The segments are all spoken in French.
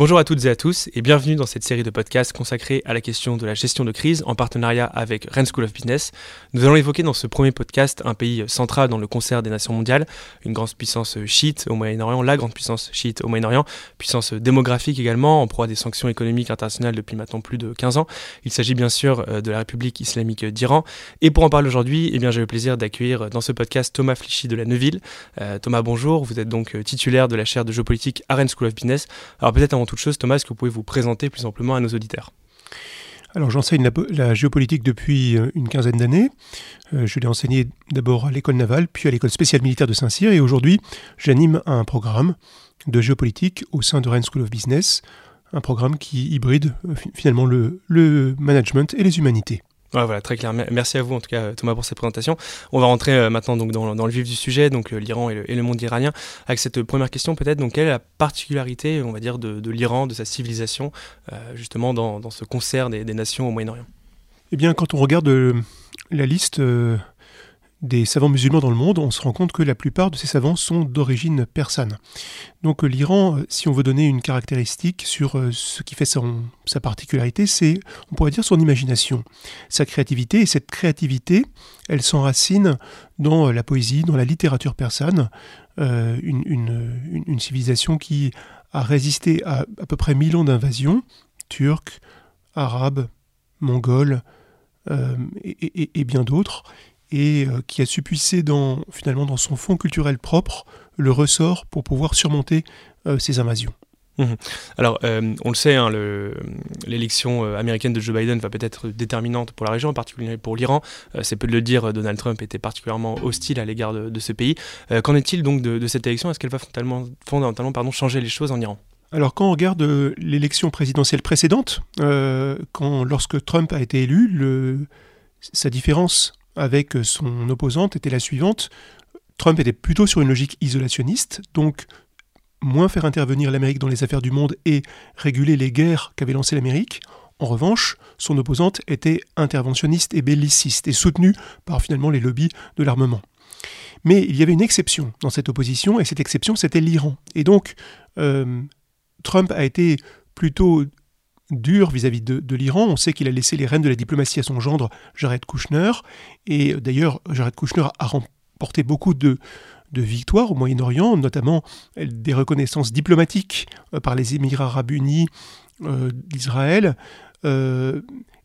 Bonjour à toutes et à tous et bienvenue dans cette série de podcasts consacrée à la question de la gestion de crise en partenariat avec Rennes School of Business. Nous allons évoquer dans ce premier podcast un pays central dans le concert des nations mondiales, une grande puissance chiite au Moyen-Orient, la grande puissance chiite au Moyen-Orient, puissance démographique également, en proie des sanctions économiques internationales depuis maintenant plus de 15 ans. Il s'agit bien sûr euh, de la République islamique d'Iran. Et pour en parler aujourd'hui, eh j'ai le plaisir d'accueillir dans ce podcast Thomas Flichy de la Neuville. Euh, Thomas, bonjour. Vous êtes donc euh, titulaire de la chaire de géopolitique à Rennes School of Business. Alors peut-être avant toute chose, Thomas, est-ce que vous pouvez vous présenter plus amplement à nos auditeurs? Alors j'enseigne la, géopolitique depuis euh, une quinzaine d'années. Euh, je l'ai enseigné d'abord à l'école navale, puis à l'école spéciale militaire de Saint-Cyr, et aujourd'hui j'anime un programme de géopolitique au sein de Rennes School of Business, un programme qui hybride euh, finalement le management et les humanités voilà, très clair. Merci à vous en tout cas Thomas pour cette présentation. On va rentrer euh, maintenant donc dans, le vif du sujet, donc euh, l'Iran et, le monde iranien, avec cette première question peut-être. Quelle est la particularité, on va dire, de, l'Iran, de sa civilisation, euh, justement dans, ce concert des, nations au Moyen-Orient? Eh bien, quand on regarde la liste des savants musulmans dans le monde, on se rend compte que la plupart de ces savants sont d'origine persane. Donc euh, l'Iran, euh, si on veut donner une caractéristique sur euh, ce qui fait sa particularité, c'est, on pourrait dire, son imagination, sa créativité. Et cette créativité, elle s'enracine dans la poésie, dans la littérature persane, une, civilisation qui a résisté à à peu près mille ans d'invasion, turque, arabe, mongole et bien d'autres et euh, qui a su puiser dans, finalement dans son fond culturel propre le ressort pour pouvoir surmonter euh, ces invasions. Mmh. Alors, euh, on le sait, hein, l'élection américaine de Joe Biden va peut-être déterminante pour la région, en particulier pour l'Iran. c'est peu de le dire, Donald Trump était particulièrement hostile à l'égard de, ce pays. Qu'en est-il donc de, cette élection? Est-ce qu'elle va fondamentalement, fondamentalement pardon, changer les choses en Iran? Alors quand on regarde l'élection présidentielle précédente, quand, lorsque Trump a été élu, le, sa différence avec son opposante était la suivante. Trump était plutôt sur une logique isolationniste, donc moins faire intervenir l'Amérique dans les affaires du monde et réguler les guerres qu'avait lancées l'Amérique. En revanche, son opposante était interventionniste et belliciste et soutenue par finalement les lobbies de l'armement. Mais il y avait une exception dans cette opposition, et cette exception, c'était l'Iran. Et donc, euh, Trump a été plutôt dur vis-à-vis de, l'Iran. On sait qu'il a laissé les rênes de la diplomatie à son gendre, Jared Kushner. Et euh, d'ailleurs, Jared Kushner a remporté beaucoup de, victoires au Moyen-Orient, notamment euh, des reconnaissances diplomatiques euh, par les Émirats arabes unis d'Israël.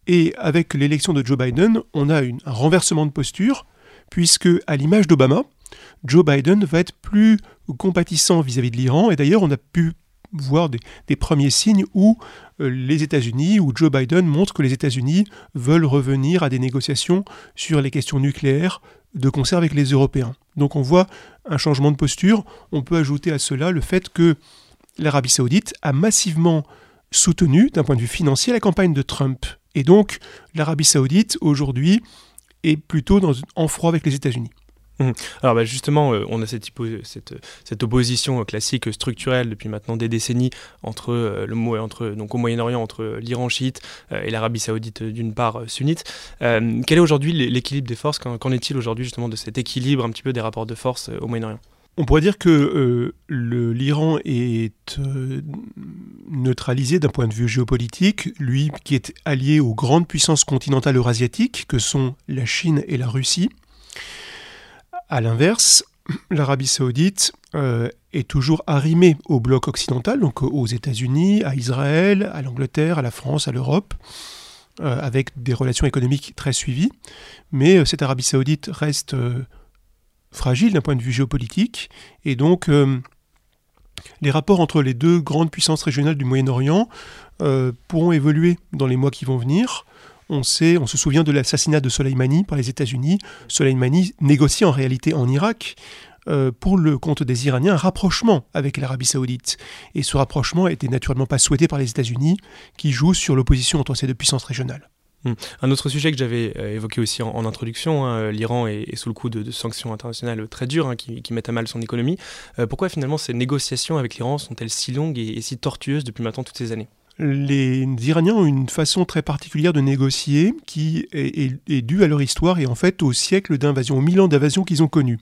et avec l'élection de Joe Biden, on a un renversement de posture, puisque, à l'image d'Obama, Joe Biden va être plus compatissant vis-à-vis -vis de l'Iran. Et d'ailleurs, on a pu voir des, premiers signes où euh, les États-Unis, où Joe Biden montre que les États-Unis veulent revenir à des négociations sur les questions nucléaires de concert avec les Européens. Donc on voit un changement de posture. On peut ajouter à cela le fait que l'Arabie saoudite a massivement soutenu, d'un point de vue financier, la campagne de Trump. Et donc l'Arabie saoudite, aujourd'hui, est plutôt dans, en froid avec les États-Unis. Alors bah, justement, euh, on a cette, cette, opposition classique structurelle depuis maintenant des décennies entre euh, le au Moyen-Orient entre l'Iran chiite euh, et l'Arabie saoudite d'une part sunnite. quel est aujourd'hui l'équilibre des forces? Qu'en est-il aujourd'hui justement de cet équilibre un petit peu des rapports de force au Moyen-Orient? On pourrait dire que l'Iran est neutralisé d'un point de vue géopolitique, lui qui est allié aux grandes puissances continentales eurasiatiques que sont la Chine et la Russie. À l'inverse, l'Arabie saoudite euh, est toujours arrimée au bloc occidental, donc aux États-Unis, à Israël, à l'Angleterre, à la France, à l'Europe, euh, avec des relations économiques très suivies. Mais euh, cette Arabie saoudite reste fragile d'un point de vue géopolitique, et donc les rapports entre les deux grandes puissances régionales du Moyen-Orient pourront évoluer dans les mois qui vont venir on se souvient de l'assassinat de Soleimani par les États-Unis. Soleimani négocie en réalité en Irak euh, pour le compte des Iraniens un rapprochement avec l'Arabie saoudite. Et ce rapprochement n'était naturellement pas souhaité par les États-Unis, qui jouent sur l'opposition entre ces deux puissances régionales. Hmm. Un autre sujet que j'avais euh, évoqué aussi en, introduction, hein, l'Iran est, sous le coup de, sanctions internationales très dures hein, qui, mettent à mal son économie. Euh, pourquoi finalement ces négociations avec l'Iran sont-elles si longues et si tortueuses depuis maintenant toutes ces années? Les Iraniens ont une façon très particulière de négocier qui est, due à leur histoire et en fait au siècle d'invasion, aux mille ans d'invasion qu'ils ont connus.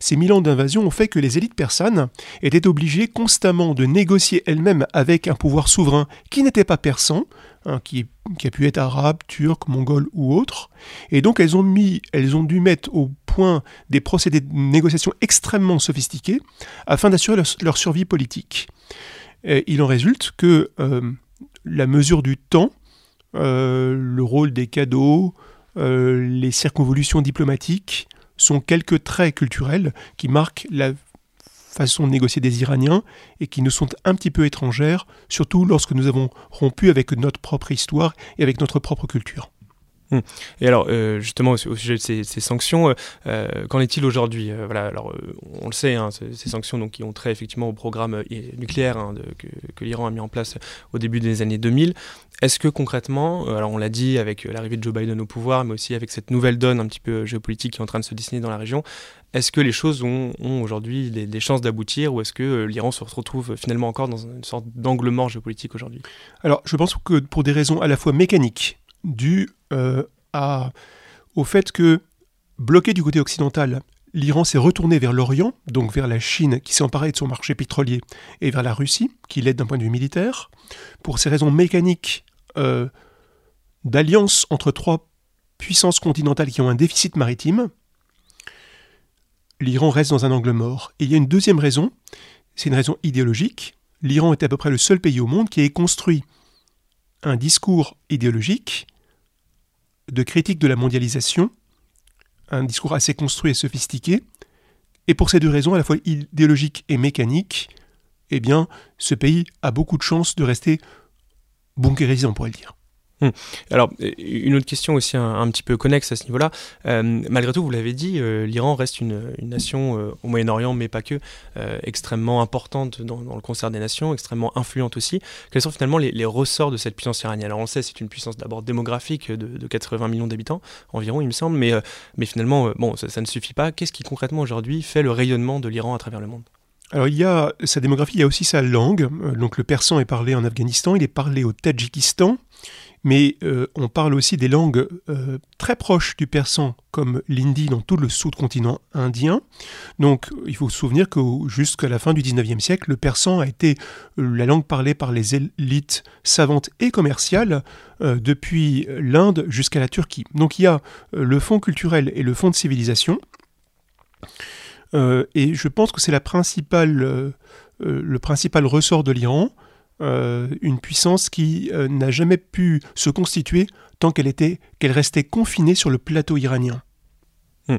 Ces mille ans d'invasion ont fait que les élites persanes étaient obligées constamment de négocier elles-mêmes avec un pouvoir souverain qui n'était pas persan, hein, qui, a pu être arabe, turc, mongol ou autre, et donc elles ont, mis, elles ont dû mettre au point des procédés de négociation extrêmement sophistiqués afin d'assurer leur, survie politique. il en résulte que euh, la mesure du temps, euh, le rôle des cadeaux, euh, les circonvolutions diplomatiques sont quelques traits culturels qui marquent la façon de négocier des Iraniens et qui nous sont un petit peu étrangères, surtout lorsque nous avons rompu avec notre propre histoire et avec notre propre culture. Hum. Et alors, euh, justement, au, sujet de ces, sanctions, euh, euh, qu'en est-il aujourd'hui Voilà, alors on le sait, hein, ces, sanctions donc, qui ont trait effectivement au programme nucléaire hein, que, l'Iran a mis en place au début des années 2000. Est-ce que concrètement, alors on l'a dit avec l'arrivée de Joe Biden au pouvoir, mais aussi avec cette nouvelle donne un petit peu géopolitique qui est en train de se dessiner dans la région, est-ce que les choses ont, aujourd'hui des, chances d'aboutir ou est-ce que l'Iran se retrouve finalement encore dans une sorte d'angle mort géopolitique aujourd'hui? Alors, je pense que pour des raisons à la fois mécaniques, dues euh, au fait que, bloqué du côté occidental, l'Iran s'est retourné vers l'Orient, donc vers la Chine qui s'est emparée de son marché pétrolier, et vers la Russie, qui l'aide d'un point de vue militaire, pour ces raisons mécaniques euh, d'alliance entre trois puissances continentales qui ont un déficit maritime, l'Iran reste dans un angle mort. Et il y a une deuxième raison, c'est une raison idéologique. L'Iran est à peu près le seul pays au monde qui ait construit un discours idéologique de critique de la mondialisation, un discours assez construit et sophistiqué, et pour ces deux raisons, à la fois idéologiques et mécaniques, eh bien, ce pays a beaucoup de chances de rester bunkérisé, on pourrait le dire. Hmm. Alors, une autre question aussi un, petit peu connexe à ce niveau-là. Euh, malgré tout, vous l'avez dit, euh, l'Iran reste une, nation euh, au Moyen-Orient, mais pas que, extrêmement importante dans, le concert des nations, extrêmement influente aussi. Quels sont finalement les, ressorts de cette puissance iranienne? Alors, on le sait, c'est une puissance d'abord démographique de, 80 millions d'habitants environ, il me semble, mais, mais finalement, bon, ça ne suffit pas. Qu'est-ce qui concrètement aujourd'hui fait le rayonnement de l'Iran à travers le monde? Alors il y a sa démographie, il y a aussi sa langue. Donc le persan est parlé en Afghanistan, il est parlé au Tadjikistan, mais euh, on parle aussi des langues euh, très proches du persan, comme l'hindi dans tout le sous-continent indien. Donc il faut se souvenir que jusqu'à la fin du 19e siècle, le persan a été euh, la langue parlée par les élites savantes et commerciales depuis l'Inde jusqu'à la Turquie. Donc il y a le fond culturel et le fond de civilisation. et je pense que c'est le principal ressort de l'Iran. Euh, une puissance qui euh, n'a jamais pu se constituer tant qu'elle était qu'elle restait confinée sur le plateau iranien. Hmm.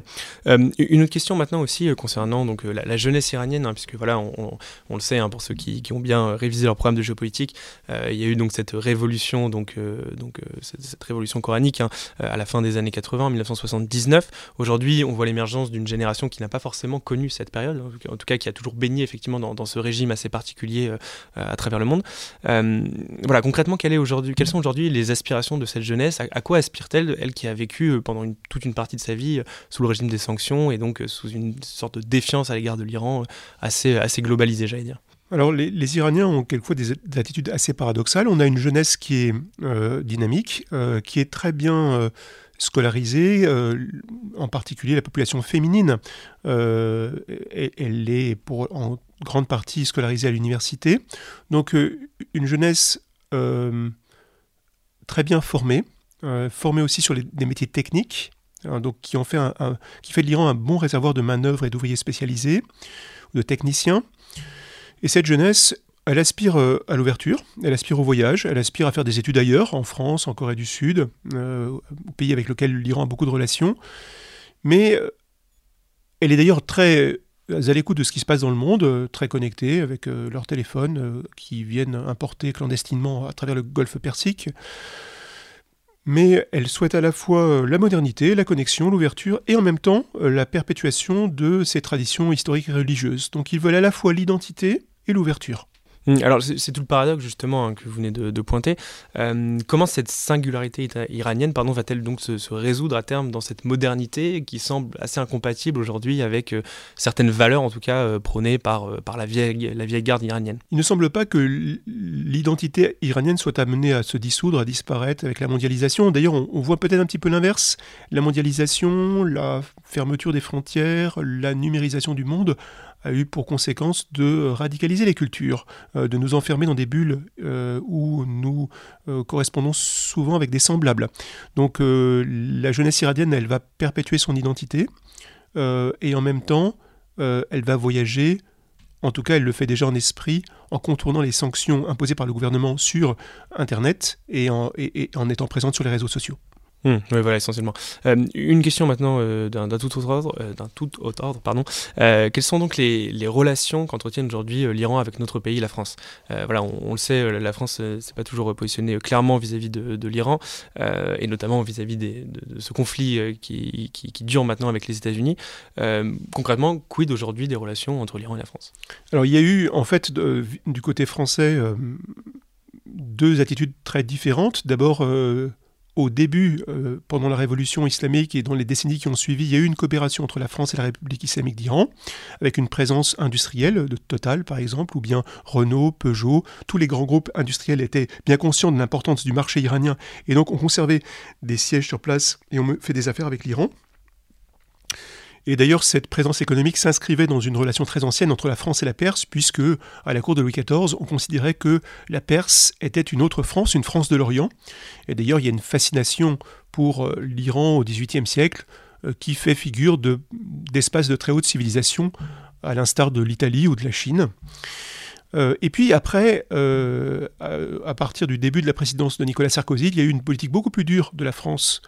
Euh, une autre question maintenant aussi euh, concernant donc euh, la, jeunesse iranienne, hein, puisque voilà, on, le sait hein, pour ceux qui, ont bien révisé leur programme de géopolitique, il y a eu donc cette révolution, donc, donc cette, révolution coranique hein, à la fin des années 80, 1979. Aujourd'hui, on voit l'émergence d'une génération qui n'a pas forcément connu cette période, en tout cas qui a toujours baigné effectivement dans, ce régime assez particulier à travers le monde. voilà, concrètement, quelles sont aujourd'hui les aspirations de cette jeunesse? À, quoi aspire-t-elle, elle qui a vécu pendant toute une partie de sa vie sous le régime des sanctions et donc euh, sous une sorte de défiance à l'égard de l'Iran euh, assez, assez globalisée, j'allais dire. Alors les, Iraniens ont quelquefois des, attitudes assez paradoxales. On a une jeunesse qui est euh, dynamique, qui est très bien scolarisée, en particulier la population féminine. elle est pour, en grande partie scolarisée à l'université. Donc une jeunesse très bien formée, formée aussi sur des métiers techniques, Hein, donc qui, fait qui fait de l'Iran un bon réservoir de manœuvres et d'ouvriers spécialisés, de techniciens. Et cette jeunesse, elle aspire euh, à l'ouverture, elle aspire au voyage, elle aspire à faire des études ailleurs, en France, en Corée du Sud, euh, pays avec lequel l'Iran a beaucoup de relations. Mais euh, elle est d'ailleurs très à l'écoute de ce qui se passe dans le monde, très connectée avec leurs téléphones qui viennent importer clandestinement à travers le golfe Persique mais elle souhaite à la fois euh, la modernité, la connexion, l'ouverture, et en même temps euh, la perpétuation de ses traditions historiques et religieuses. Donc ils veulent à la fois l'identité et l'ouverture. Hum, alors c'est tout le paradoxe justement hein, que vous venez de, pointer. Euh, comment cette singularité iranienne pardon, va-t-elle donc se, résoudre à terme dans cette modernité qui semble assez incompatible aujourd'hui avec euh, certaines valeurs en tout cas euh, prônées par, par la, vieille, la vieille garde iranienne? Il ne semble pas que l'identité iranienne soit amenée à se dissoudre, à disparaître avec la mondialisation. D'ailleurs on voit peut-être un petit peu l'inverse. La mondialisation, la fermeture des frontières, la numérisation du monde a eu pour conséquence de radicaliser les cultures, euh, de nous enfermer dans des bulles euh, où nous euh, correspondons souvent avec des semblables. Donc la jeunesse iradienne, elle va perpétuer son identité et en même temps, elle va voyager en tout cas, elle le fait déjà en esprit, en contournant les sanctions imposées par le gouvernement sur Internet et en étant présente sur les réseaux sociaux. Mmh, oui, voilà, essentiellement. Euh, une question maintenant euh, d'un tout autre ordre, euh, tout autre ordre, pardon. quelles sont donc les, relations qu'entretiennent aujourd'hui l'Iran avec notre pays, la France? Voilà, on, le sait, la France s'est pas toujours positionnée clairement vis-à-vis de, l'Iran, et notamment vis-à-vis de, ce conflit qui, dure maintenant avec les États-Unis. concrètement, quid aujourd'hui des relations entre l'Iran et la France? Alors, il y a eu, en fait, du côté français, deux attitudes très différentes. D'abord, au début, euh, pendant la révolution islamique et dans les décennies qui ont suivi, il y a eu une coopération entre la France et la République islamique d'Iran, avec une présence industrielle de Total par exemple, ou bien Renault, Peugeot. Tous les grands groupes industriels étaient bien conscients de l'importance du marché iranien et donc ont conservé des sièges sur place et ont fait des affaires avec l'Iran. Et d'ailleurs, cette présence économique s'inscrivait dans une relation très ancienne entre la France et la Perse, puisque, à la cour de Louis XIV, on considérait que la Perse était une autre France, une France de l'Orient. Et d'ailleurs, il y a une fascination pour euh, l'Iran au XVIIIe siècle euh, qui fait figure d'espace de, très haute civilisation, à l'instar de l'Italie ou de la Chine. Euh, et puis après, à, partir du début de la présidence de Nicolas Sarkozy, il y a eu une politique beaucoup plus dure de la France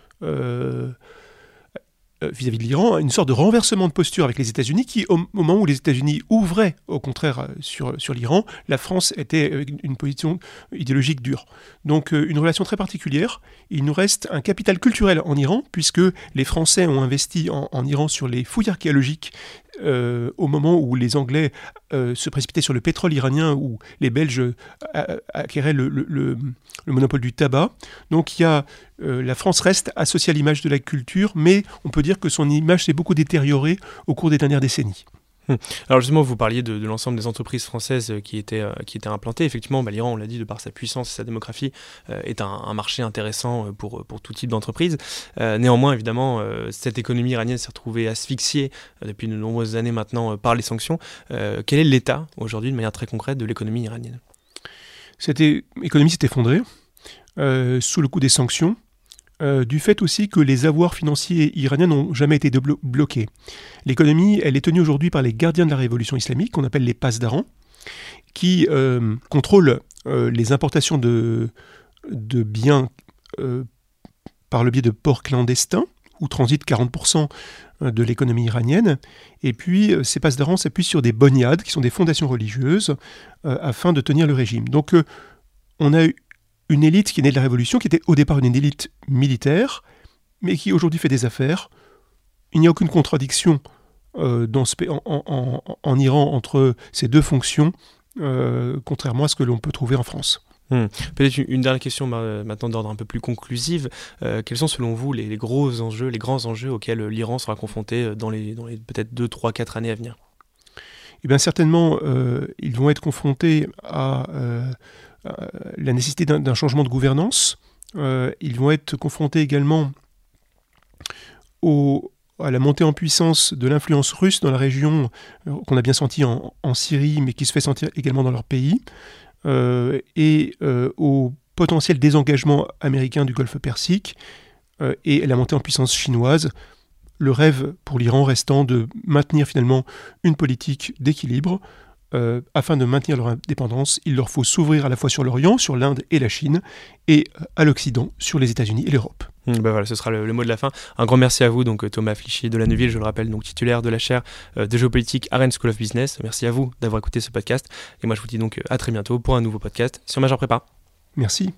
vis-à-vis de l'Iran, une sorte de renversement de posture avec les États-Unis qui, au moment où les États-Unis ouvraient au contraire euh, sur, sur l'Iran, la France était euh, une position idéologique dure. Donc une relation très particulière. Il nous reste un capital culturel en Iran, puisque les Français ont investi en, Iran sur les fouilles archéologiques euh, au moment où les Anglais euh, se précipitaient sur le pétrole iranien, où les Belges euh, acquéraient le, monopole du tabac. Donc il y a, la France reste associée à l'image de la culture, mais on peut dire que son image s'est beaucoup détériorée au cours des dernières décennies. Hum. Alors justement, vous parliez de, l'ensemble des entreprises françaises euh, qui étaient, euh, qui étaient implantées. Effectivement, bah, l'Iran, on l'a dit, de par sa puissance et sa démographie, euh, est un, marché intéressant pour, pour tout type d'entreprise. néanmoins, évidemment, cette économie iranienne s'est retrouvée asphyxiée depuis de nombreuses années maintenant par les sanctions. quel est l'état aujourd'hui, de manière très concrète, de l'économie iranienne? Cette économie s'est effondrée sous le coup des sanctions. Euh, du fait aussi que les avoirs financiers iraniens n'ont jamais été bloqués. L'économie, elle est tenue aujourd'hui par les gardiens de la révolution islamique, qu'on appelle les pasdarans, qui euh, contrôlent euh, les importations de, biens par le biais de ports clandestins, où transitent 40% de l'économie iranienne. Et puis, ces pasdarans s'appuient sur des boniades, qui sont des fondations religieuses, afin de tenir le régime. Donc, on a eu une élite qui est née de la Révolution, qui était au départ une élite militaire, mais qui aujourd'hui fait des affaires. Il n'y a aucune contradiction euh, dans en, Iran entre ces deux fonctions, euh, contrairement à ce que l'on peut trouver en France. Hmm. Peut-être une dernière question maintenant d'ordre un peu plus conclusive. Euh, quels sont selon vous les, gros enjeux, les grands enjeux auxquels l'Iran sera confronté dans les, dans les peut-être 2, 3, 4 années à venir? Eh bien certainement, ils vont être confrontés à euh, la nécessité d'un changement de gouvernance. Euh, ils vont être confrontés également à la montée en puissance de l'influence russe dans la région euh, qu'on a bien senti en, Syrie, mais qui se fait sentir également dans leur pays, et au potentiel désengagement américain du Golfe Persique, et la montée en puissance chinoise, le rêve pour l'Iran restant de maintenir finalement une politique d'équilibre euh, afin de maintenir leur indépendance, il leur faut s'ouvrir à la fois sur l'Orient, sur l'Inde et la Chine, et euh, à l'Occident, sur les États-Unis et l'Europe. Bah voilà, ce sera le, mot de la fin. Un grand merci à vous, donc euh, Thomas Flichier de la Neuville, je le rappelle, donc titulaire de la chaire de géopolitique à Rennes School of Business. Merci à vous d'avoir écouté ce podcast. Et moi, je vous dis donc à très bientôt pour un nouveau podcast sur Major Prépa. Merci.